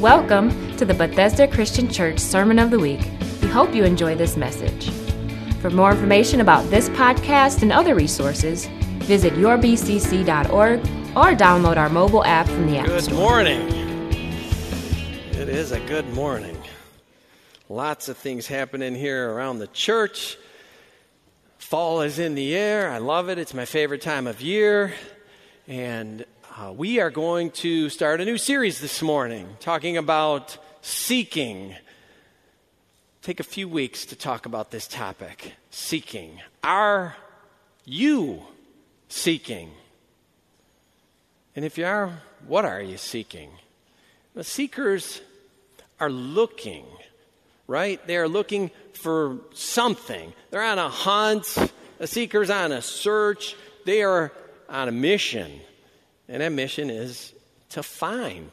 Welcome to the Bethesda Christian Church Sermon of the Week. We hope you enjoy this message. For more information about this podcast and other resources, visit yourbcc.org or download our mobile app from the App Good Store. Good morning. It is a good morning. Lots of things happening here around the church. Fall is in the air. I love it. It's my favorite time of year. And uh, we are going to start a new series this morning talking about seeking. Take a few weeks to talk about this topic seeking. Are you seeking? And if you are, what are you seeking? The seekers are looking, right? They are looking for something. They're on a hunt. A seeker's on a search. They are on a mission. And that mission is to find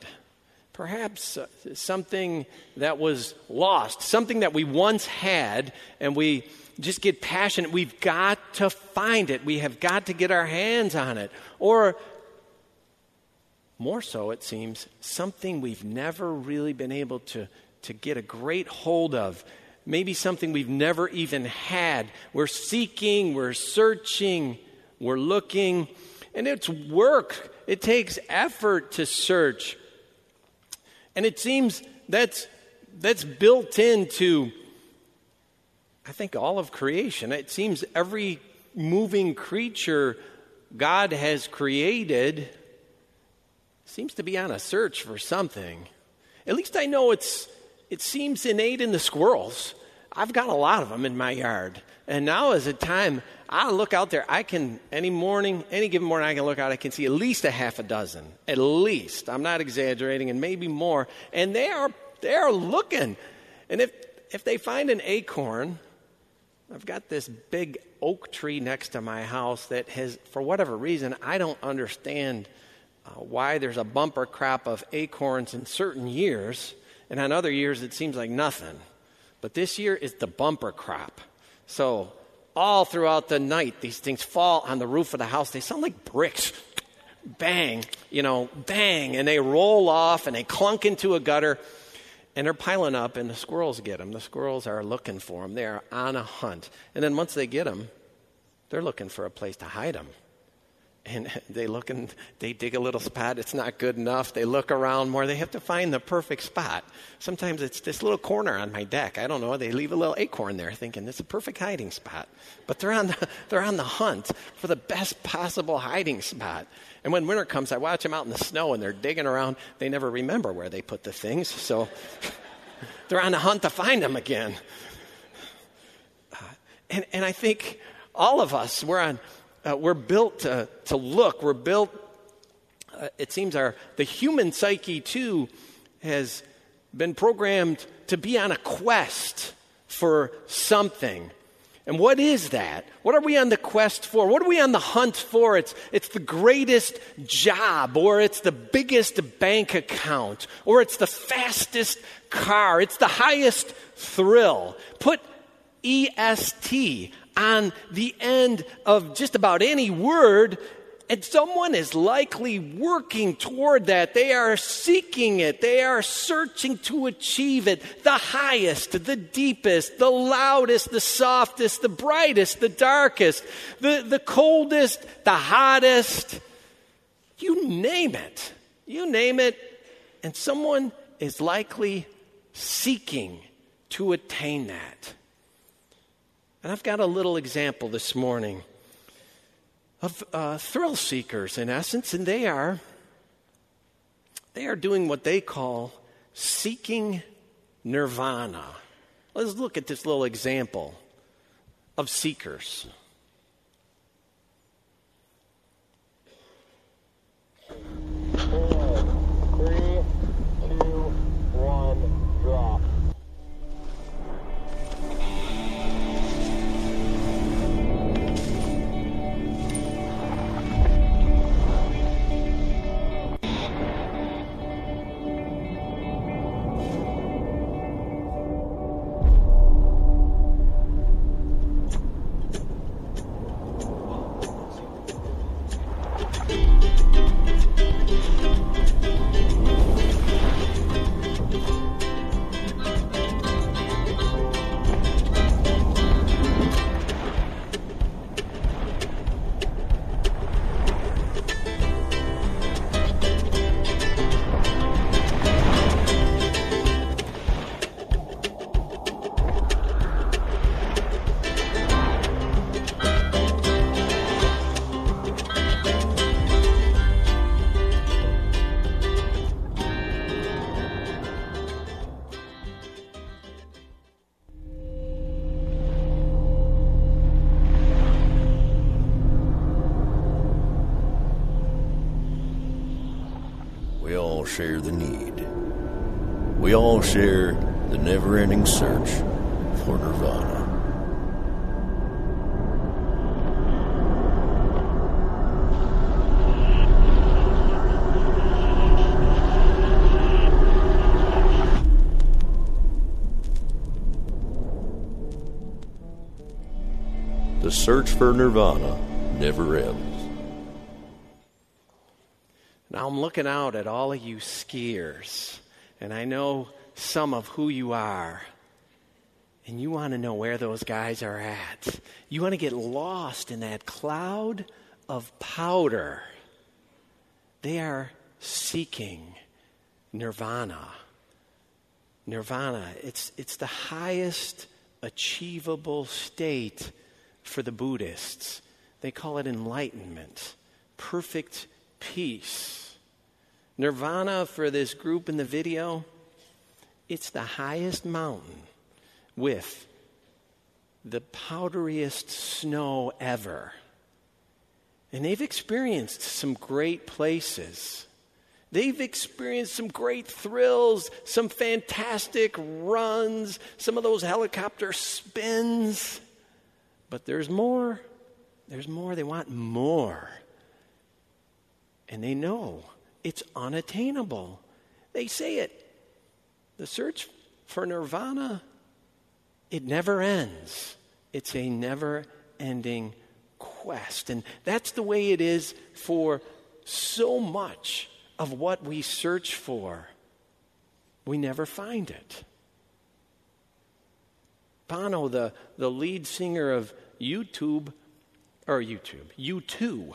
perhaps uh, something that was lost, something that we once had, and we just get passionate. We've got to find it. We have got to get our hands on it. Or more so, it seems, something we've never really been able to, to get a great hold of. Maybe something we've never even had. We're seeking, we're searching, we're looking, and it's work. It takes effort to search. And it seems that's, that's built into, I think, all of creation. It seems every moving creature God has created seems to be on a search for something. At least I know it's, it seems innate in the squirrels. I've got a lot of them in my yard. And now is a time I look out there. I can, any morning, any given morning, I can look out. I can see at least a half a dozen. At least. I'm not exaggerating, and maybe more. And they are, they are looking. And if, if they find an acorn, I've got this big oak tree next to my house that has, for whatever reason, I don't understand uh, why there's a bumper crop of acorns in certain years, and on other years it seems like nothing. But this year is the bumper crop. So all throughout the night, these things fall on the roof of the house. They sound like bricks. Bang, you know, bang, and they roll off and they clunk into a gutter and they're piling up, and the squirrels get them. The squirrels are looking for them. They're on a hunt. And then once they get them, they're looking for a place to hide them. And they look and they dig a little spot. It's not good enough. They look around more. They have to find the perfect spot. Sometimes it's this little corner on my deck. I don't know. They leave a little acorn there thinking it's a perfect hiding spot. But they're on the, they're on the hunt for the best possible hiding spot. And when winter comes, I watch them out in the snow and they're digging around. They never remember where they put the things. So they're on the hunt to find them again. Uh, and, and I think all of us, we're on, uh, we're built to, to look. We're built, uh, it seems our, the human psyche too has been programmed to be on a quest for something. And what is that? What are we on the quest for? What are we on the hunt for? It's, it's the greatest job, or it's the biggest bank account, or it's the fastest car, it's the highest thrill. Put EST on the end of just about any word, and someone is likely working toward that. They are seeking it. They are searching to achieve it. The highest, the deepest, the loudest, the softest, the brightest, the darkest, the, the coldest, the hottest. You name it. You name it. And someone is likely seeking to attain that. And I've got a little example this morning of uh, thrill seekers, in essence, and they are they are doing what they call seeking nirvana. Let's look at this little example of seekers. Share the need. We all share the never ending search for Nirvana. The search for Nirvana never ends. I'm looking out at all of you skiers, and I know some of who you are. And you want to know where those guys are at. You want to get lost in that cloud of powder. They are seeking nirvana. Nirvana, it's, it's the highest achievable state for the Buddhists. They call it enlightenment, perfect peace. Nirvana for this group in the video, it's the highest mountain with the powderiest snow ever. And they've experienced some great places. They've experienced some great thrills, some fantastic runs, some of those helicopter spins. But there's more. There's more. They want more. And they know it's unattainable. They say it. The search for nirvana, it never ends. It's a never ending quest. And that's the way it is for so much of what we search for. We never find it. Bono, the, the lead singer of YouTube, or YouTube, U2.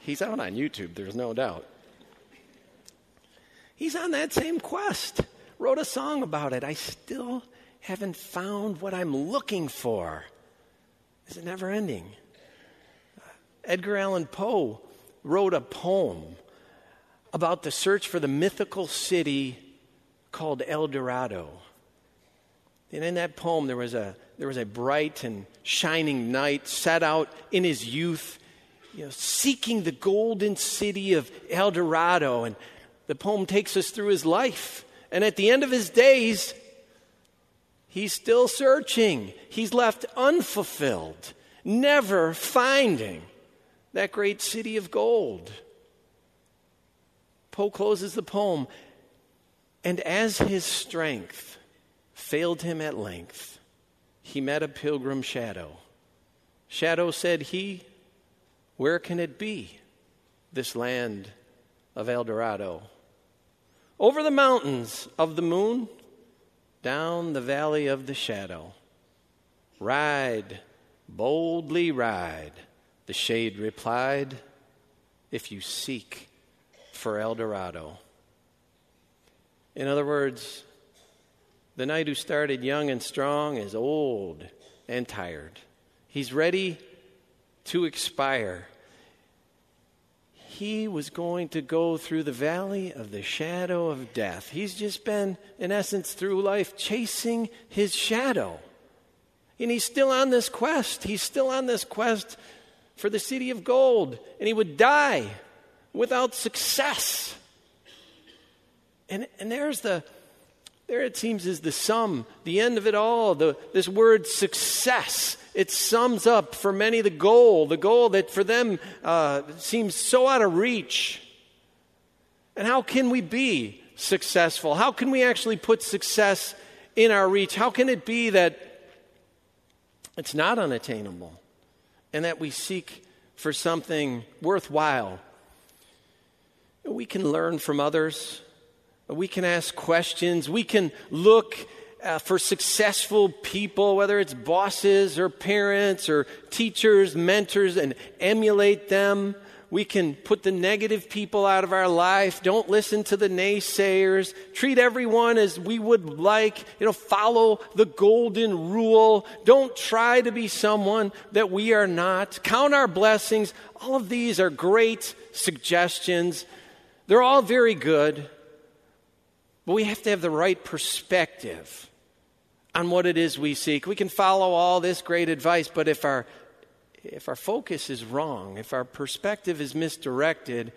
He's out on YouTube, there's no doubt. He's on that same quest. Wrote a song about it. I still haven't found what I'm looking for. Is it never ending? Uh, Edgar Allan Poe wrote a poem about the search for the mythical city called El Dorado. And in that poem, there was a, there was a bright and shining knight set out in his youth, you know, seeking the golden city of El Dorado. And the poem takes us through his life. And at the end of his days, he's still searching. He's left unfulfilled, never finding that great city of gold. Poe closes the poem, and as his strength failed him at length, he met a pilgrim shadow. Shadow said he, Where can it be, this land of El Dorado? Over the mountains of the moon, down the valley of the shadow. Ride, boldly ride, the shade replied, if you seek for El Dorado. In other words, the knight who started young and strong is old and tired. He's ready to expire. He was going to go through the valley of the shadow of death. He's just been, in essence, through life chasing his shadow. And he's still on this quest. He's still on this quest for the city of gold. And he would die without success. And, and there's the, there it seems is the sum, the end of it all. The, this word success, it sums up for many the goal, the goal that for them uh, seems so out of reach. And how can we be successful? How can we actually put success in our reach? How can it be that it's not unattainable and that we seek for something worthwhile? We can learn from others. We can ask questions. We can look uh, for successful people, whether it's bosses or parents or teachers, mentors, and emulate them. We can put the negative people out of our life. Don't listen to the naysayers. Treat everyone as we would like. You know, follow the golden rule. Don't try to be someone that we are not. Count our blessings. All of these are great suggestions. They're all very good. But we have to have the right perspective on what it is we seek. We can follow all this great advice, but if our if our focus is wrong, if our perspective is misdirected,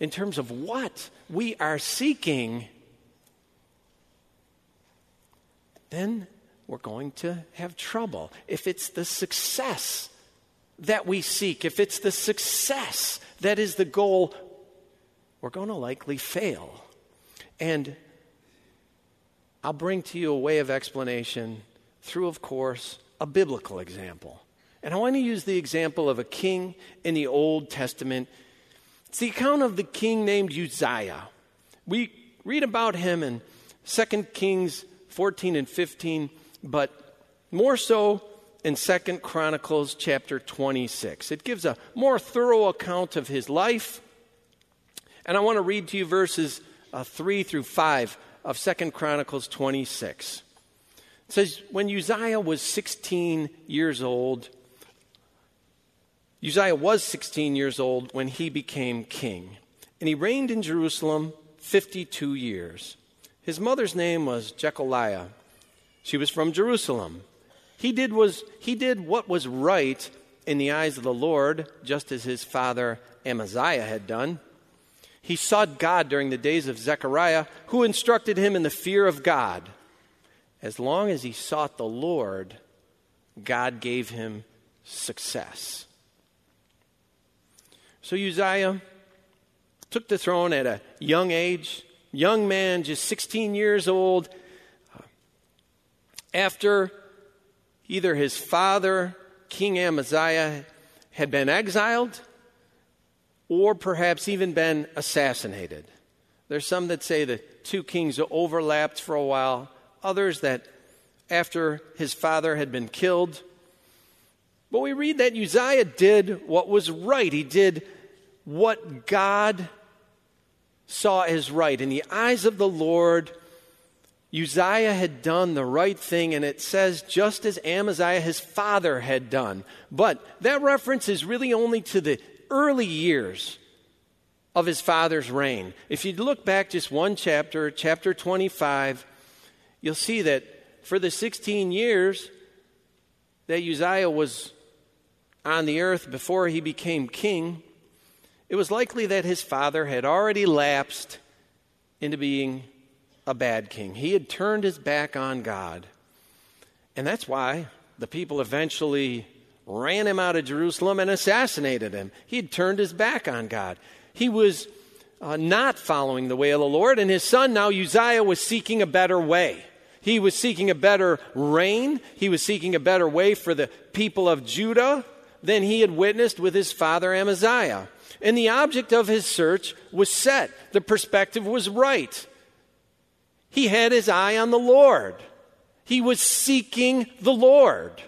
in terms of what we are seeking, then we're going to have trouble. If it's the success that we seek, if it's the success that is the goal, we're going to likely fail. And I'll bring to you a way of explanation through, of course, a biblical example. And I want to use the example of a king in the Old Testament. It's the account of the king named Uzziah. We read about him in 2 Kings 14 and 15, but more so in 2 Chronicles chapter 26. It gives a more thorough account of his life. And I want to read to you verses uh, 3 through 5 of Second Chronicles 26. It says, When Uzziah was 16 years old, Uzziah was 16 years old when he became king, and he reigned in Jerusalem 52 years. His mother's name was Jekoliah. She was from Jerusalem. He did, was, he did what was right in the eyes of the Lord, just as his father Amaziah had done. He sought God during the days of Zechariah, who instructed him in the fear of God. As long as he sought the Lord, God gave him success. So Uzziah took the throne at a young age, young man, just 16 years old. Uh, after either his father, King Amaziah, had been exiled or perhaps even been assassinated. There's some that say the two kings overlapped for a while, others that after his father had been killed. But we read that Uzziah did what was right. He did what God saw as right. In the eyes of the Lord, Uzziah had done the right thing, and it says just as Amaziah, his father, had done. But that reference is really only to the early years of his father's reign. If you look back just one chapter, chapter 25, you'll see that for the 16 years that Uzziah was on the earth before he became king, it was likely that his father had already lapsed into being a bad king. He had turned his back on God. And that's why the people eventually ran him out of Jerusalem and assassinated him. He had turned his back on God. He was uh, not following the way of the Lord, and his son now Uzziah was seeking a better way. He was seeking a better reign. He was seeking a better way for the people of Judah than he had witnessed with his father Amaziah. And the object of his search was set. The perspective was right. He had his eye on the Lord. He was seeking the Lord.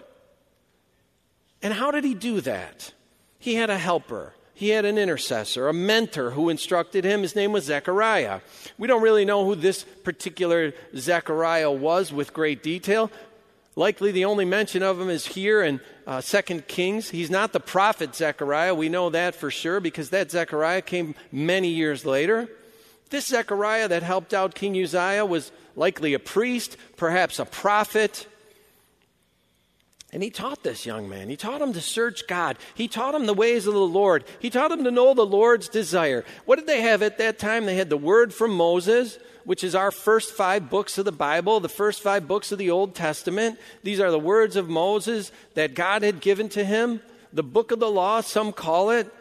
And how did he do that? He had a helper. He had an intercessor, a mentor who instructed him. His name was Zechariah. We don't really know who this particular Zechariah was with great detail, Likely the only mention of him is here in uh, 2 Kings. He's not the prophet Zechariah. We know that for sure because that Zechariah came many years later. This Zechariah that helped out King Uzziah was likely a priest, perhaps a prophet. And he taught this young man. He taught him to search God. He taught him the ways of the Lord. He taught him to know the Lord's desire. What did they have at that time? They had the word from Moses which is our first five books of the Bible, the first five books of the Old Testament. These are the words of Moses that God had given to him. The book of the law, some call it.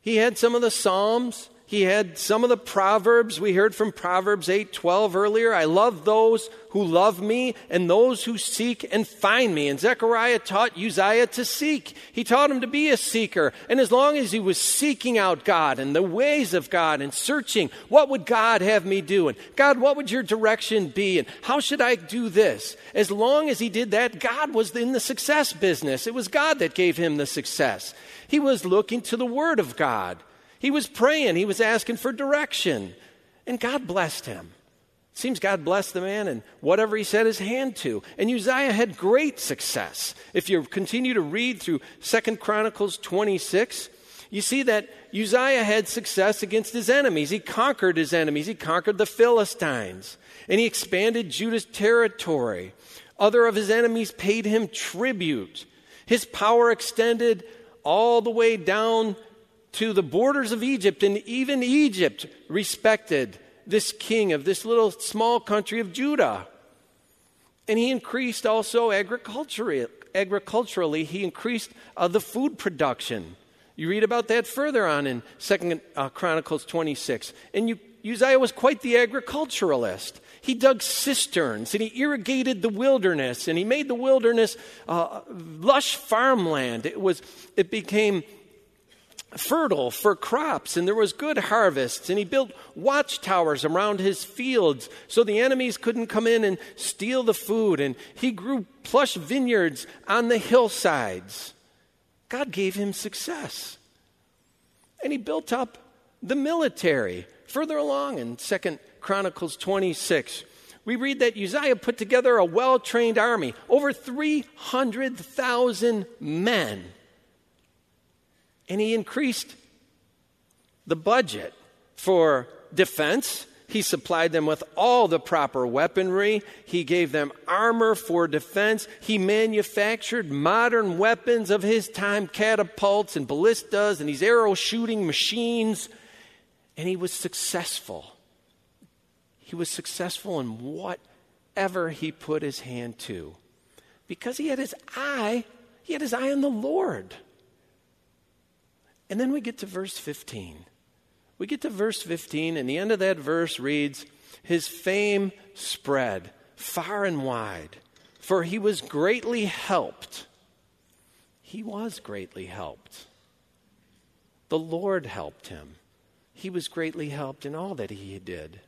He had some of the Psalms. He had some of the Proverbs. We heard from Proverbs 8:12 earlier. I love those who love me and those who seek and find me. And Zechariah taught Uzziah to seek. He taught him to be a seeker. And as long as he was seeking out God and the ways of God and searching, what would God have me do? And God, what would your direction be? And how should I do this? As long as he did that, God was in the success business. It was God that gave him the success. He was looking to the Word of God. He was praying, he was asking for direction, and God blessed him. Seems God blessed the man and whatever he set his hand to. And Uzziah had great success. If you continue to read through Second Chronicles 26, you see that Uzziah had success against his enemies. He conquered his enemies. He conquered the Philistines. And he expanded Judah's territory. Other of his enemies paid him tribute. His power extended all the way down to the borders of Egypt, and even Egypt respected this king of this little small country of Judah. And he increased also agriculturally. agriculturally he increased uh, the food production. You read about that further on in Second uh, Chronicles 26. And you, Uzziah was quite the agriculturalist. He dug cisterns and he irrigated the wilderness and he made the wilderness uh, lush farmland. It was it became fertile for crops and there was good harvests and he built watchtowers around his fields so the enemies couldn't come in and steal the food and he grew plush vineyards on the hillsides. God gave him success. And he built up the military further along in second chronicles 26 we read that uzziah put together a well-trained army over 300000 men and he increased the budget for defense. He supplied them with all the proper weaponry. He gave them armor for defense. He manufactured modern weapons of his time, catapults and ballistas and these arrow shooting machines. And he was successful. He was successful in whatever he put his hand to because he had his eye, he had his eye on the Lord. And then we get to verse 15. We get to verse 15, and the end of that verse reads His fame spread far and wide, for he was greatly helped. He was greatly helped. The Lord helped him. He was greatly helped in all that he did.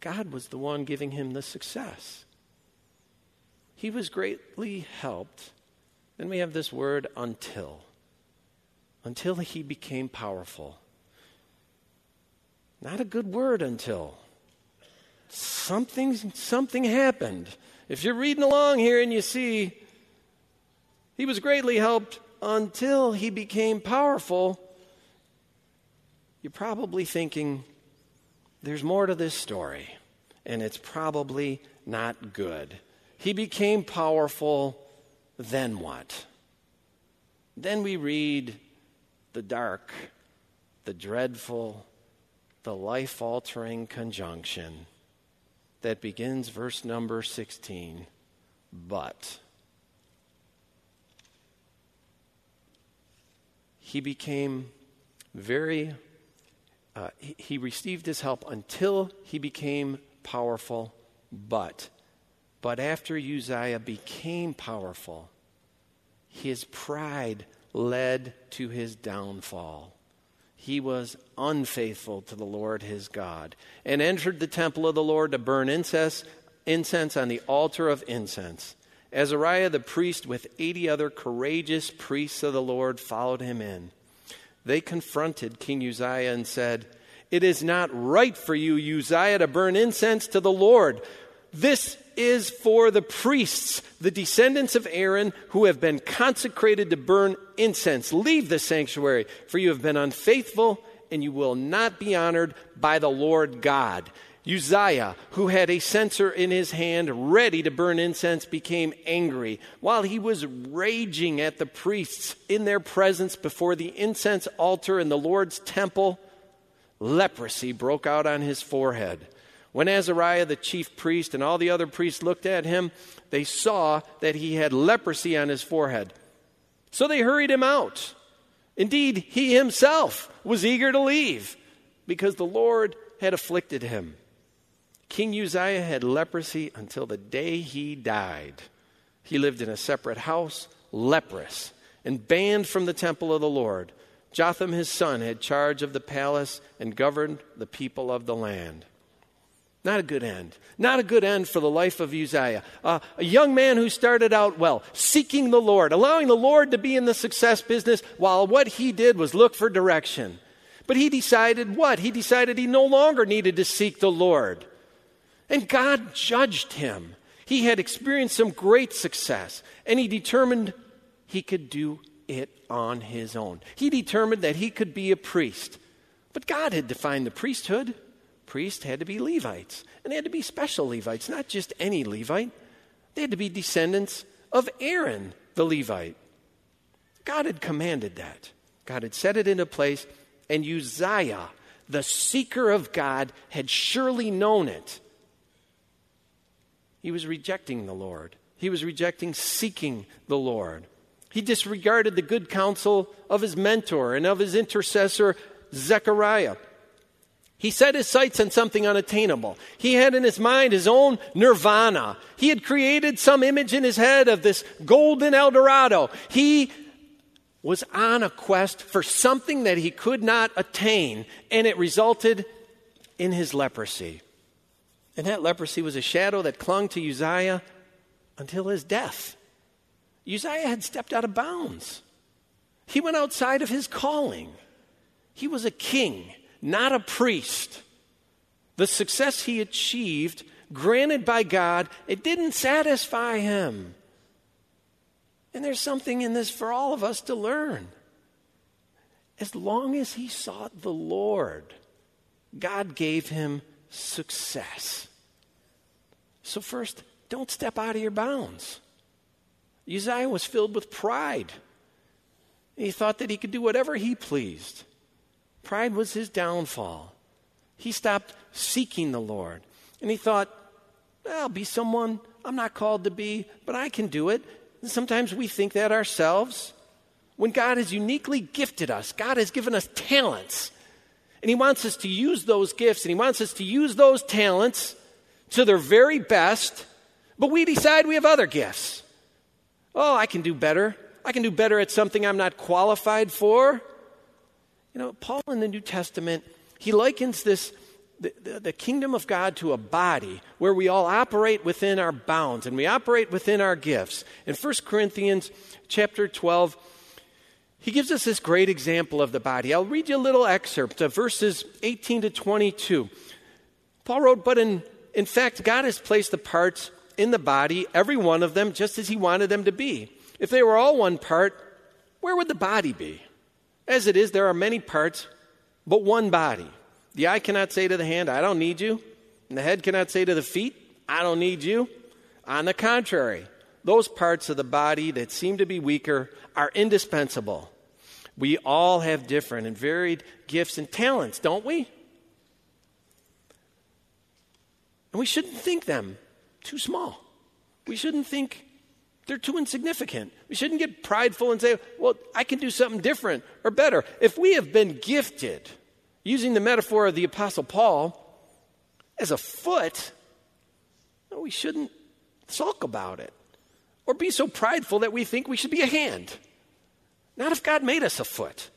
God was the one giving him the success. He was greatly helped. Then we have this word until until he became powerful. Not a good word until. Something, something happened. If you're reading along here and you see he was greatly helped until he became powerful, you're probably thinking there's more to this story, and it's probably not good. He became powerful, then what? Then we read the dark, the dreadful, the life altering conjunction that begins verse number 16. But he became very, uh, he, he received his help until he became powerful. But, but after Uzziah became powerful, his pride led to his downfall. He was unfaithful to the Lord his God and entered the temple of the Lord to burn incense, incense on the altar of incense. Azariah the priest, with 80 other courageous priests of the Lord, followed him in. They confronted King Uzziah and said, It is not right for you, Uzziah, to burn incense to the Lord. This is for the priests, the descendants of Aaron, who have been consecrated to burn incense. Leave the sanctuary, for you have been unfaithful, and you will not be honored by the Lord God. Uzziah, who had a censer in his hand ready to burn incense, became angry. While he was raging at the priests in their presence before the incense altar in the Lord's temple, leprosy broke out on his forehead. When Azariah, the chief priest, and all the other priests looked at him, they saw that he had leprosy on his forehead. So they hurried him out. Indeed, he himself was eager to leave because the Lord had afflicted him. King Uzziah had leprosy until the day he died. He lived in a separate house, leprous, and banned from the temple of the Lord. Jotham, his son, had charge of the palace and governed the people of the land. Not a good end. Not a good end for the life of Uzziah. Uh, a young man who started out well, seeking the Lord, allowing the Lord to be in the success business, while what he did was look for direction. But he decided what? He decided he no longer needed to seek the Lord. And God judged him. He had experienced some great success, and he determined he could do it on his own. He determined that he could be a priest. But God had defined the priesthood priests had to be Levites, and they had to be special Levites, not just any Levite. They had to be descendants of Aaron, the Levite. God had commanded that. God had set it into place, and Uzziah, the seeker of God, had surely known it. He was rejecting the Lord. He was rejecting seeking the Lord. He disregarded the good counsel of his mentor and of his intercessor, Zechariah. He set his sights on something unattainable. He had in his mind his own nirvana. He had created some image in his head of this golden El Dorado. He was on a quest for something that he could not attain, and it resulted in his leprosy. And that leprosy was a shadow that clung to Uzziah until his death. Uzziah had stepped out of bounds. He went outside of his calling. He was a king, not a priest. The success he achieved, granted by God, it didn't satisfy him. And there's something in this for all of us to learn. As long as he sought the Lord, God gave him success. So, first, don't step out of your bounds. Uzziah was filled with pride. He thought that he could do whatever he pleased. Pride was his downfall. He stopped seeking the Lord. And he thought, I'll be someone I'm not called to be, but I can do it. And sometimes we think that ourselves. When God has uniquely gifted us, God has given us talents. And He wants us to use those gifts and He wants us to use those talents to their very best. But we decide we have other gifts. Oh, I can do better. I can do better at something I'm not qualified for. You know, Paul in the New Testament, he likens this the, the, the, kingdom of God to a body where we all operate within our bounds and we operate within our gifts. In 1 Corinthians chapter 12, he gives us this great example of the body. I'll read you a little excerpt of verses 18 to 22. Paul wrote, But in, in fact, God has placed the parts in the body, every one of them, just as He wanted them to be. If they were all one part, where would the body be? As it is, there are many parts, but one body. The eye cannot say to the hand, I don't need you. And the head cannot say to the feet, I don't need you. On the contrary, those parts of the body that seem to be weaker are indispensable. We all have different and varied gifts and talents, don't we? And we shouldn't think them too small. We shouldn't think they're too insignificant. We shouldn't get prideful and say, well, I can do something different or better. If we have been gifted, using the metaphor of the Apostle Paul, as a foot, we shouldn't sulk about it or be so prideful that we think we should be a hand. Not if God made us a foot.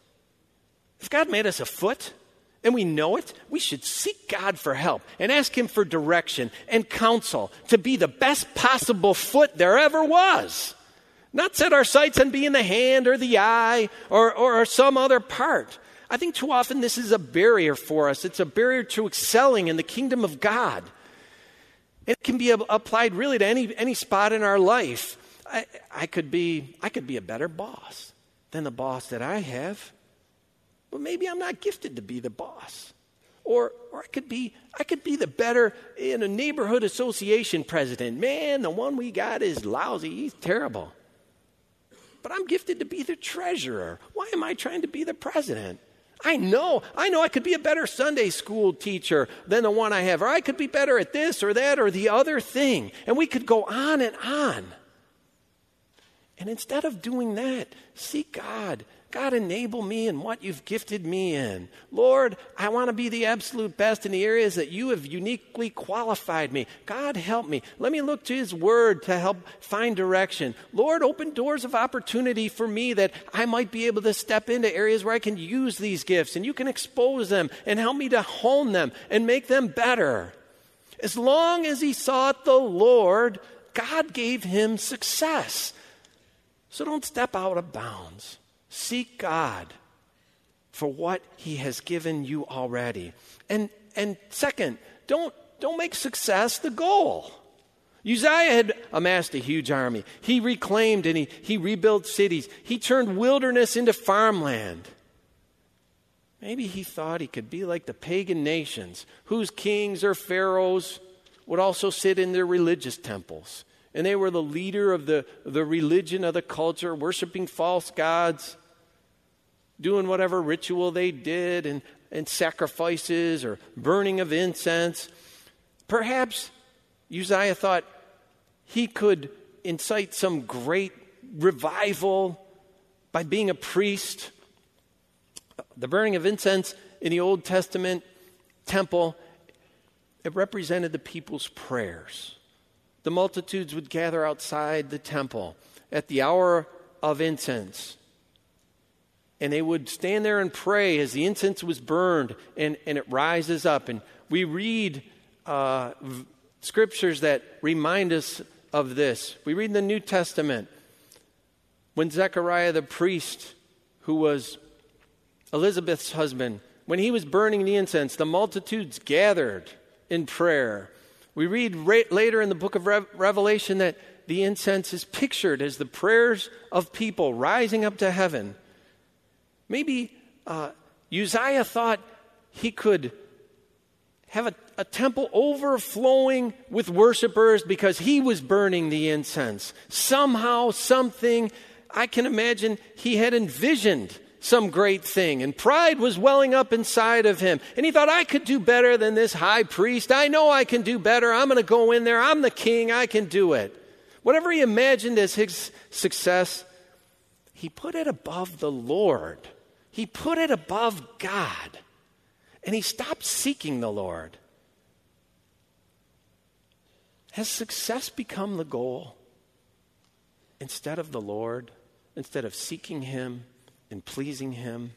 If God made us a foot, and we know it, we should seek God for help and ask Him for direction and counsel to be the best possible foot there ever was. Not set our sights on being the hand or the eye or, or, or some other part. I think too often this is a barrier for us. It's a barrier to excelling in the kingdom of God. It can be applied really to any, any spot in our life. I, I, could be, I could be a better boss than the boss that I have. Well, maybe I'm not gifted to be the boss. Or, or I could be I could be the better in a neighborhood association president. Man, the one we got is lousy. He's terrible. But I'm gifted to be the treasurer. Why am I trying to be the president? I know, I know I could be a better Sunday school teacher than the one I have, or I could be better at this or that or the other thing. And we could go on and on. And instead of doing that, seek God God, enable me in what you've gifted me in. Lord, I want to be the absolute best in the areas that you have uniquely qualified me. God, help me. Let me look to His Word to help find direction. Lord, open doors of opportunity for me that I might be able to step into areas where I can use these gifts and you can expose them and help me to hone them and make them better. As long as he sought the Lord, God gave him success. So don't step out of bounds. Seek God for what He has given you already. And, and second, don't, don't make success the goal. Uzziah had amassed a huge army. He reclaimed and he, he rebuilt cities. He turned wilderness into farmland. Maybe he thought he could be like the pagan nations, whose kings or pharaohs would also sit in their religious temples. And they were the leader of the, the religion of the culture, worshiping false gods. Doing whatever ritual they did and, and sacrifices or burning of incense. Perhaps Uzziah thought he could incite some great revival by being a priest. The burning of incense in the Old Testament temple, it represented the people's prayers. The multitudes would gather outside the temple at the hour of incense. And they would stand there and pray as the incense was burned and, and it rises up. And we read uh, v- scriptures that remind us of this. We read in the New Testament when Zechariah the priest, who was Elizabeth's husband, when he was burning the incense, the multitudes gathered in prayer. We read later in the book of Re- Revelation that the incense is pictured as the prayers of people rising up to heaven. Maybe uh, Uzziah thought he could have a, a temple overflowing with worshipers because he was burning the incense. Somehow, something, I can imagine he had envisioned some great thing, and pride was welling up inside of him. And he thought, I could do better than this high priest. I know I can do better. I'm going to go in there. I'm the king. I can do it. Whatever he imagined as his success, he put it above the Lord. He put it above God. And he stopped seeking the Lord. Has success become the goal instead of the Lord, instead of seeking Him and pleasing Him?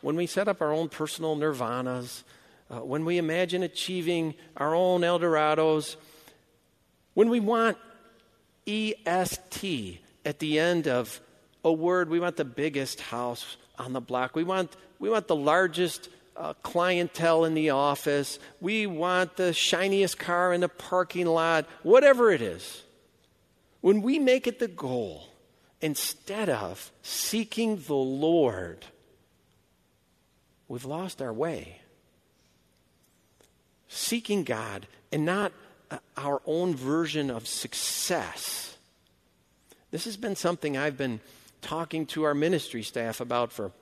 When we set up our own personal nirvanas, uh, when we imagine achieving our own Eldorados, when we want EST at the end of a word, we want the biggest house on the block. We want, we want the largest uh, clientele in the office. We want the shiniest car in the parking lot, whatever it is. When we make it the goal, instead of seeking the Lord, we've lost our way. Seeking God and not uh, our own version of success. This has been something I've been talking to our ministry staff about for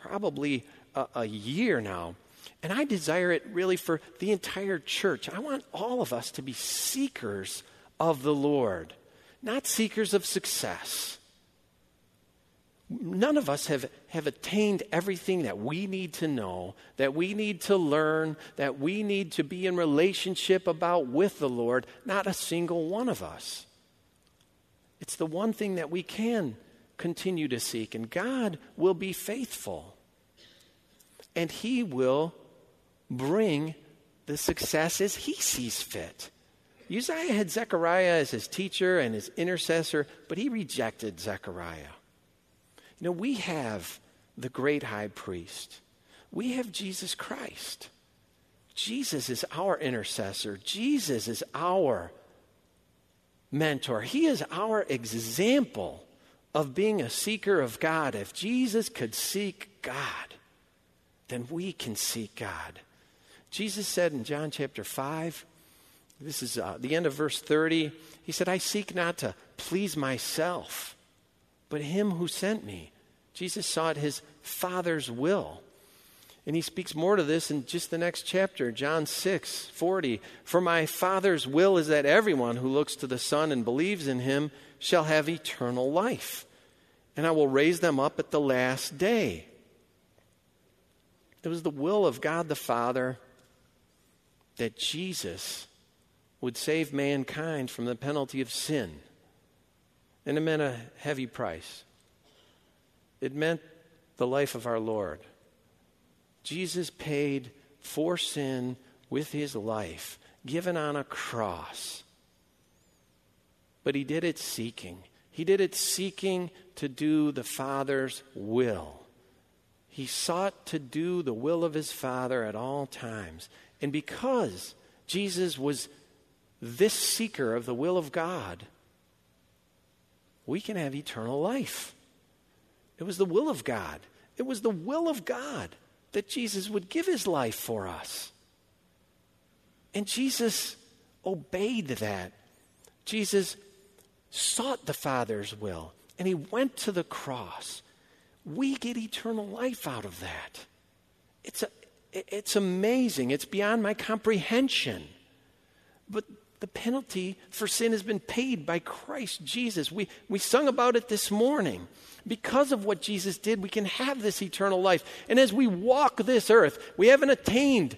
probably a, a year now. And I desire it really for the entire church. I want all of us to be seekers of the Lord, not seekers of success. None of us have, have attained everything that we need to know, that we need to learn, that we need to be in relationship about with the Lord. Not a single one of us. It's the one thing that we can continue to seek, and God will be faithful. And He will bring the successes He sees fit. Uzziah had Zechariah as his teacher and his intercessor, but he rejected Zechariah. You know, we have the great high priest. We have Jesus Christ. Jesus is our intercessor. Jesus is our mentor. He is our example of being a seeker of God. If Jesus could seek God, then we can seek God. Jesus said in John chapter 5, this is uh, the end of verse 30, he said, I seek not to please myself, but him who sent me. Jesus sought his Father's will. And he speaks more to this in just the next chapter, John 6 40. For my Father's will is that everyone who looks to the Son and believes in him shall have eternal life, and I will raise them up at the last day. It was the will of God the Father that Jesus would save mankind from the penalty of sin. And it meant a heavy price. It meant the life of our Lord. Jesus paid for sin with his life, given on a cross. But he did it seeking. He did it seeking to do the Father's will. He sought to do the will of his Father at all times. And because Jesus was this seeker of the will of God, we can have eternal life. It was the will of God. It was the will of God that Jesus would give his life for us. And Jesus obeyed that. Jesus sought the Father's will, and he went to the cross. we get eternal life out of that. It's, a, it's amazing. It's beyond my comprehension. But the penalty for sin has been paid by Christ Jesus. We, we sung about it this morning. Because of what Jesus did, we can have this eternal life. And as we walk this earth, we haven't attained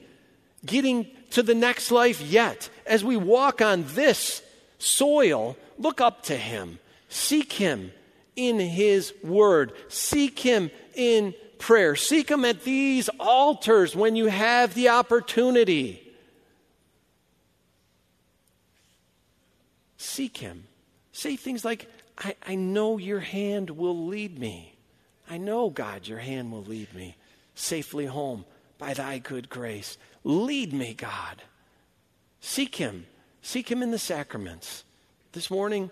getting to the next life yet. As we walk on this soil, look up to Him, seek Him in His Word, seek Him in prayer, seek Him at these altars when you have the opportunity. Seek Him. Say things like, I, I know your hand will lead me. I know, God, your hand will lead me safely home by thy good grace. Lead me, God. Seek Him. Seek Him in the sacraments. This morning,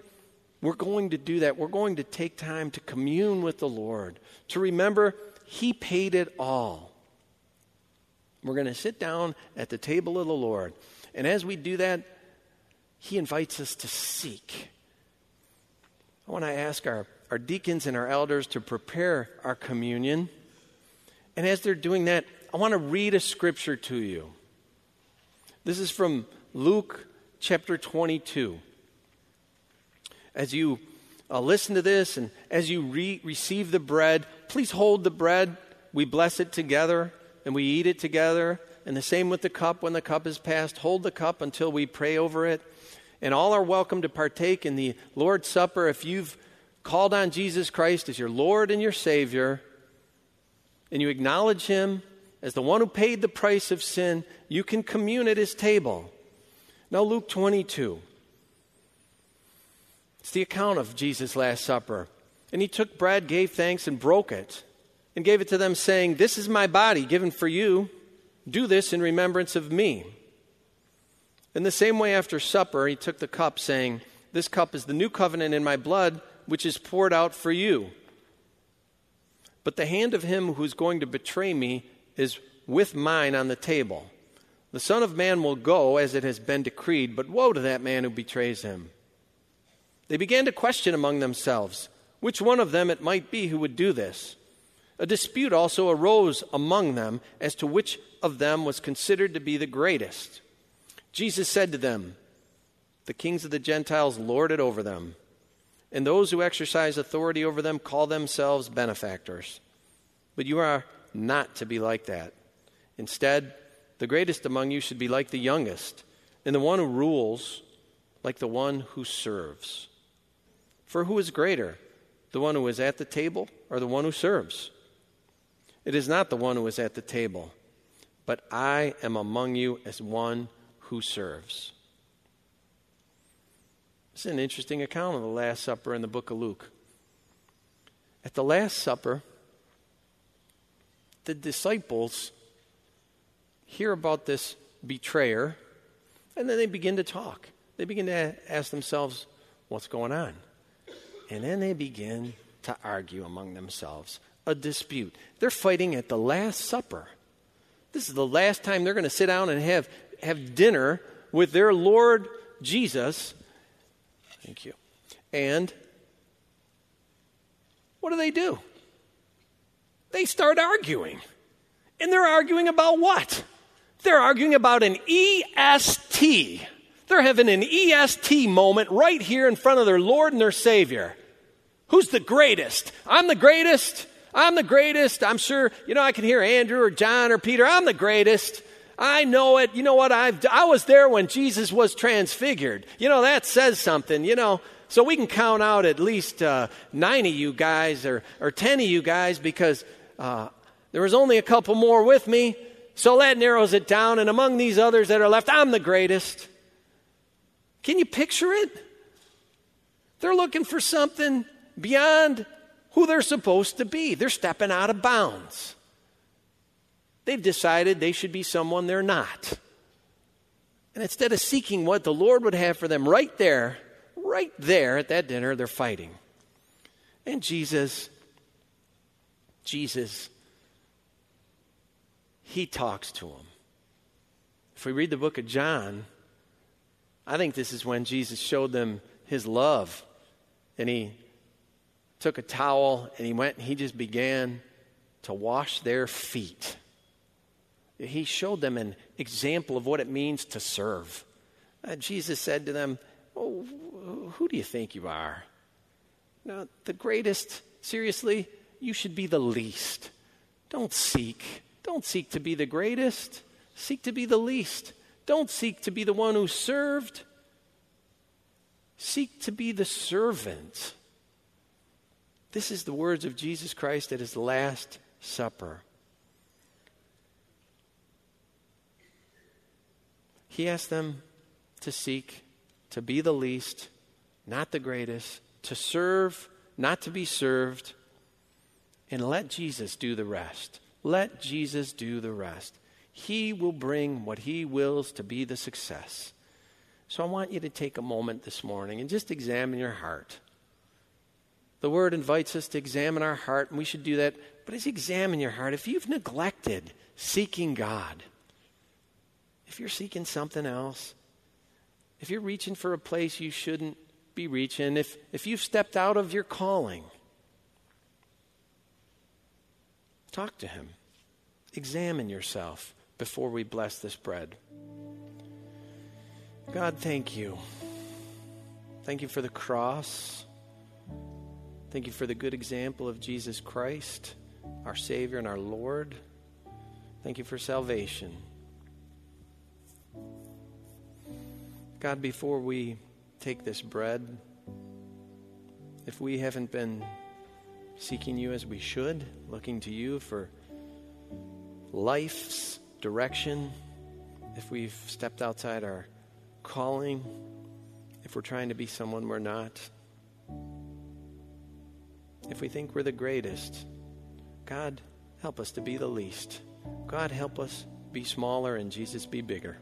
we're going to do that. We're going to take time to commune with the Lord, to remember He paid it all. We're going to sit down at the table of the Lord. And as we do that, he invites us to seek. I want to ask our, our deacons and our elders to prepare our communion. And as they're doing that, I want to read a scripture to you. This is from Luke chapter 22. As you uh, listen to this and as you re- receive the bread, please hold the bread. We bless it together and we eat it together. And the same with the cup when the cup is passed. Hold the cup until we pray over it and all are welcome to partake in the Lord's Supper if you've called on Jesus Christ as your Lord and your Savior, and you acknowledge Him as the one who paid the price of sin, you can commune at His table. Now, Luke 22. It's the account of Jesus' Last Supper. And he took bread, gave thanks, and broke it, and gave it to them, saying, This is my body given for you. Do this in remembrance of me. In the same way, after supper, he took the cup, saying, This cup is the new covenant in my blood, which is poured out for you. But the hand of him who is going to betray me is with mine on the table. The Son of Man will go as it has been decreed, but woe to that man who betrays him. They began to question among themselves which one of them it might be who would do this. A dispute also arose among them as to which of them was considered to be the greatest. Jesus said to them, The kings of the Gentiles lord it over them, and those who exercise authority over them call themselves benefactors. But you are not to be like that. Instead, the greatest among you should be like the youngest, and the one who rules like the one who serves. For who is greater, the one who is at the table or the one who serves? It is not the one who is at the table, but I am among you as one who serves. It's an interesting account of the Last Supper in the book of Luke. At the Last Supper, the disciples hear about this betrayer, and then they begin to talk. They begin to ask themselves, What's going on? And then they begin to argue among themselves, a dispute. They're fighting at the Last Supper. This is the last time they're going to sit down and have have dinner with their Lord Jesus. Thank you. And what do they do? They start arguing. And they're arguing about what? They're arguing about an EST. They're having an EST moment right here in front of their Lord and their Savior. Who's the greatest? I'm the greatest. I'm the greatest. I'm sure, you know, I can hear Andrew or John or Peter. I'm the greatest. I know it. You know what? I've, I was there when Jesus was transfigured. You know, that says something, you know. So we can count out at least uh, nine of you guys or, or ten of you guys because uh, there was only a couple more with me. So that narrows it down. And among these others that are left, I'm the greatest. Can you picture it? They're looking for something beyond who they're supposed to be. They're stepping out of bounds. They've decided they should be someone they're not. And instead of seeking what the Lord would have for them right there, right there at that dinner, they're fighting. And Jesus, Jesus, he talks to them. If we read the book of John, I think this is when Jesus showed them his love. And he took a towel and he went and he just began to wash their feet. He showed them an example of what it means to serve. Uh, Jesus said to them, oh, Who do you think you are? Now, the greatest, seriously, you should be the least. Don't seek. Don't seek to be the greatest. Seek to be the least. Don't seek to be the one who served. Seek to be the servant. This is the words of Jesus Christ at his Last Supper. He asked them to seek to be the least, not the greatest, to serve, not to be served, and let Jesus do the rest. Let Jesus do the rest. He will bring what He wills to be the success. So I want you to take a moment this morning and just examine your heart. The Word invites us to examine our heart, and we should do that. But as you examine your heart, if you've neglected seeking God, if you're seeking something else, if you're reaching for a place you shouldn't be reaching, if, if you've stepped out of your calling, talk to Him. Examine yourself before we bless this bread. God, thank you. Thank you for the cross. Thank you for the good example of Jesus Christ, our Savior and our Lord. Thank you for salvation. God, before we take this bread, if we haven't been seeking you as we should, looking to you for life's direction, if we've stepped outside our calling, if we're trying to be someone we're not, if we think we're the greatest, God, help us to be the least. God, help us be smaller and Jesus be bigger.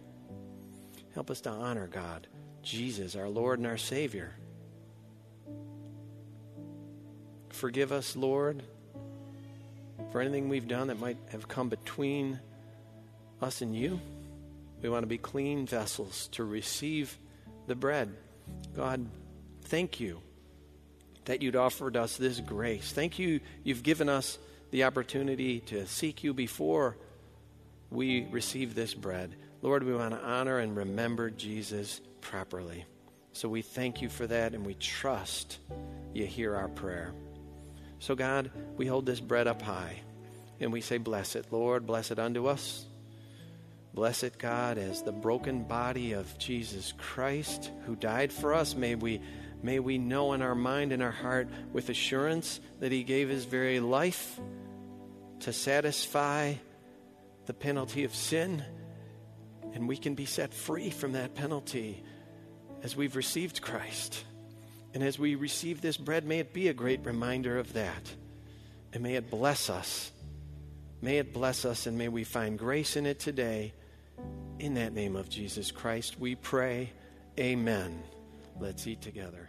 Help us to honor God, Jesus, our Lord and our Savior. Forgive us, Lord, for anything we've done that might have come between us and you. We want to be clean vessels to receive the bread. God, thank you that you'd offered us this grace. Thank you, you've given us the opportunity to seek you before we receive this bread. Lord, we want to honor and remember Jesus properly. So we thank you for that and we trust you hear our prayer. So, God, we hold this bread up high and we say, Bless it, Lord, bless it unto us. Bless it, God, as the broken body of Jesus Christ who died for us. May we, may we know in our mind and our heart with assurance that He gave His very life to satisfy the penalty of sin, and we can be set free from that penalty as we've received Christ. And as we receive this bread, may it be a great reminder of that. And may it bless us. May it bless us, and may we find grace in it today in that name of Jesus Christ, we pray. Amen. Let's eat together.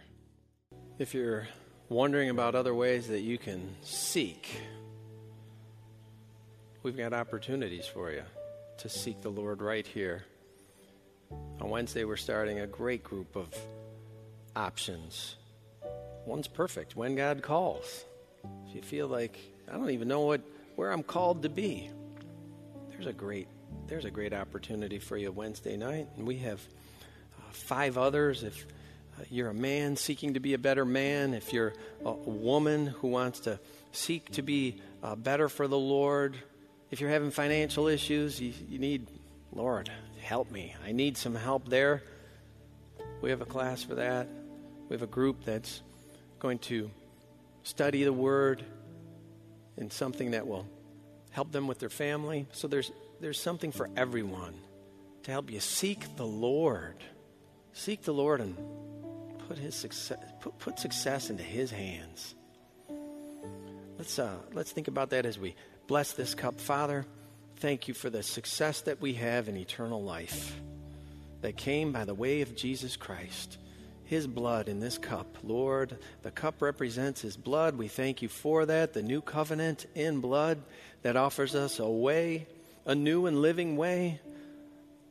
If you're wondering about other ways that you can seek, we've got opportunities for you to seek the Lord right here. On Wednesday, we're starting a great group of options. One's perfect when God calls. If you feel like, I don't even know what, where I'm called to be, there's a great there's a great opportunity for you Wednesday night. And we have uh, five others. If uh, you're a man seeking to be a better man, if you're a, woman who wants to seek to be uh, better for the Lord, if you're having financial issues, you, you need, Lord, help me. I need some help there. We have a class for that. We have a group that's going to study the Word and something that will help them with their family. So there's there's something for everyone to help you seek the Lord. Seek the Lord and put his success put, put success into his hands. Let's uh, let's think about that as we bless this cup. Father, thank you for the success that we have in eternal life that came by the way of Jesus Christ. His blood in this cup. Lord, the cup represents His blood. We thank you for that. The new covenant in blood that offers us a way a new and living way.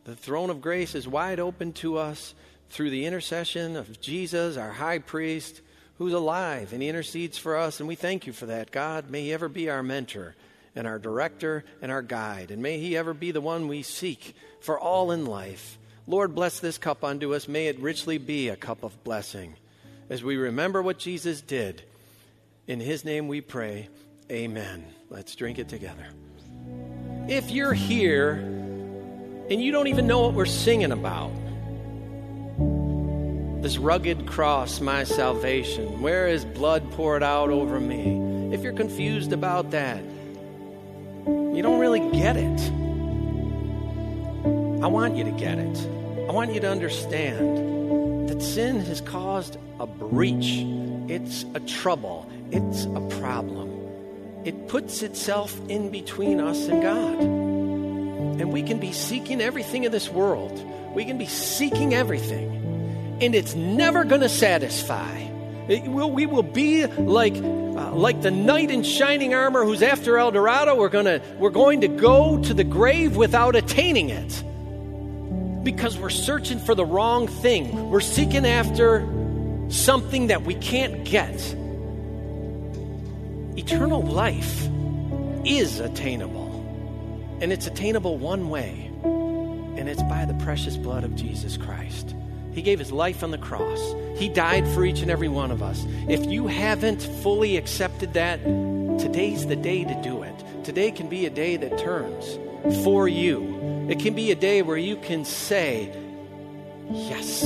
The throne of grace is wide open to us through the intercession of Jesus, our high priest, who's alive and he intercedes for us, and we thank you for that. God, may he ever be our mentor and our director and our guide, and may he ever be the one we seek for all in life. Lord, bless this cup unto us. May it richly be a cup of blessing. As we remember what Jesus did, in his name we pray, Amen. Let's drink it together. If you're here and you don't even know what we're singing about, this rugged cross, my salvation, where is blood poured out over me? If you're confused about that, you don't really get it. I want you to get it. I want you to understand that sin has caused a breach. It's a trouble. It's a problem. It puts itself in between us and God. And we can be seeking everything in this world. We can be seeking everything. And it's never going to satisfy. It will, we will be like, uh, like the knight in shining armor who's after El Dorado. We're, gonna, we're going to go to the grave without attaining it because we're searching for the wrong thing. We're seeking after something that we can't get. Eternal life is attainable, and it's attainable one way, and it's by the precious blood of Jesus Christ. He gave his life on the cross. He died for each and every one of us. If you haven't fully accepted that, today's the day to do it. Today can be a day that turns for you. It can be a day where you can say, Yes,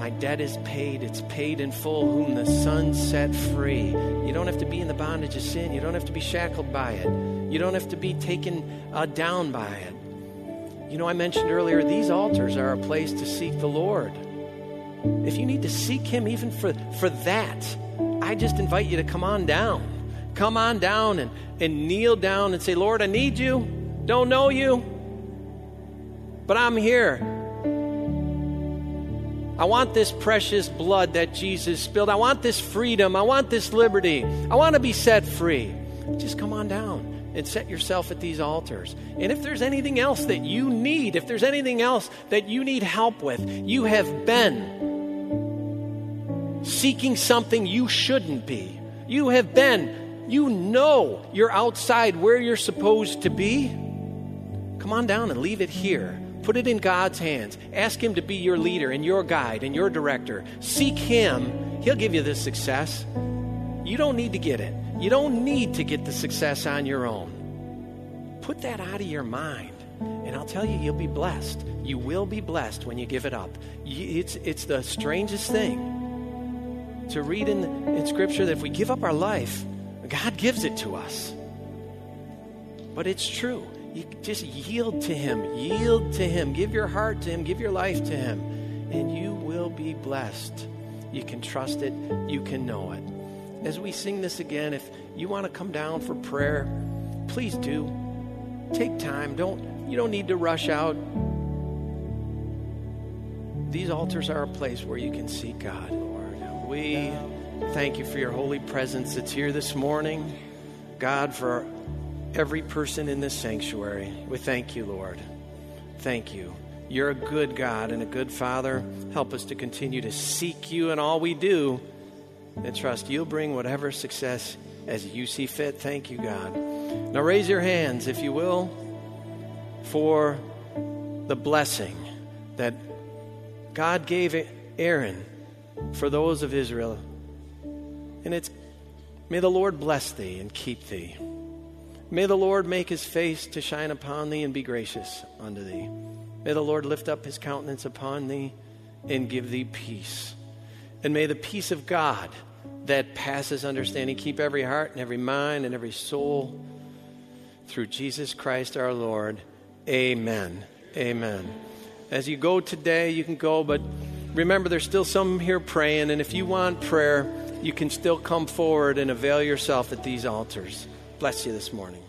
my debt is paid. It's paid in full, whom the Son set free. You don't have to be in the bondage of sin. You don't have to be shackled by it. You don't have to be taken uh, down by it. You know, I mentioned earlier, these altars are a place to seek the Lord. If you need to seek Him even for, for that, I just invite you to come on down. Come on down and, and kneel down and say, Lord, I need you. Don't know you, but I'm here. I want this precious blood that Jesus spilled. I want this freedom. I want this liberty. I want to be set free. Just come on down and set yourself at these altars. And if there's anything else that you need, if there's anything else that you need help with, you have been seeking something you shouldn't be. You have been, you know you're outside where you're supposed to be. Come on down and leave it here. Put it in God's hands. Ask Him to be your leader and your guide and your director. Seek Him. He'll give you this success. You don't need to get it. You don't need to get the success on your own. Put that out of your mind. And I'll tell you, you'll be blessed. You will be blessed when you give it up. It's, it's the strangest thing to read in, in Scripture that if we give up our life, God gives it to us. But it's true. You just yield to Him. Yield to Him. Give your heart to Him. Give your life to Him. And you will be blessed. You can trust it. You can know it as we sing this again, if you want to come down for prayer, please do. Take time. Don't you don't need to rush out. These altars are a place where you can seek God, Lord. We thank you for your holy presence that's here this morning. God, for every person in this sanctuary. We thank you, Lord. Thank you. You're a good God and a good Father. Help us to continue to seek you in all we do and trust you'll bring whatever success as you see fit. Thank you, God. Now raise your hands, if you will, for the blessing that God gave Aaron for those of Israel. And it's, may the Lord bless thee and keep thee. May the Lord make his face to shine upon thee and be gracious unto thee. May the Lord lift up his countenance upon thee and give thee peace. And may the peace of God that passes understanding keep every heart and every mind and every soul through Jesus Christ our Lord. Amen. Amen. As you go today, you can go, but remember there's still some here praying, and if you want prayer, you can still come forward and avail yourself at these altars. Bless you this morning.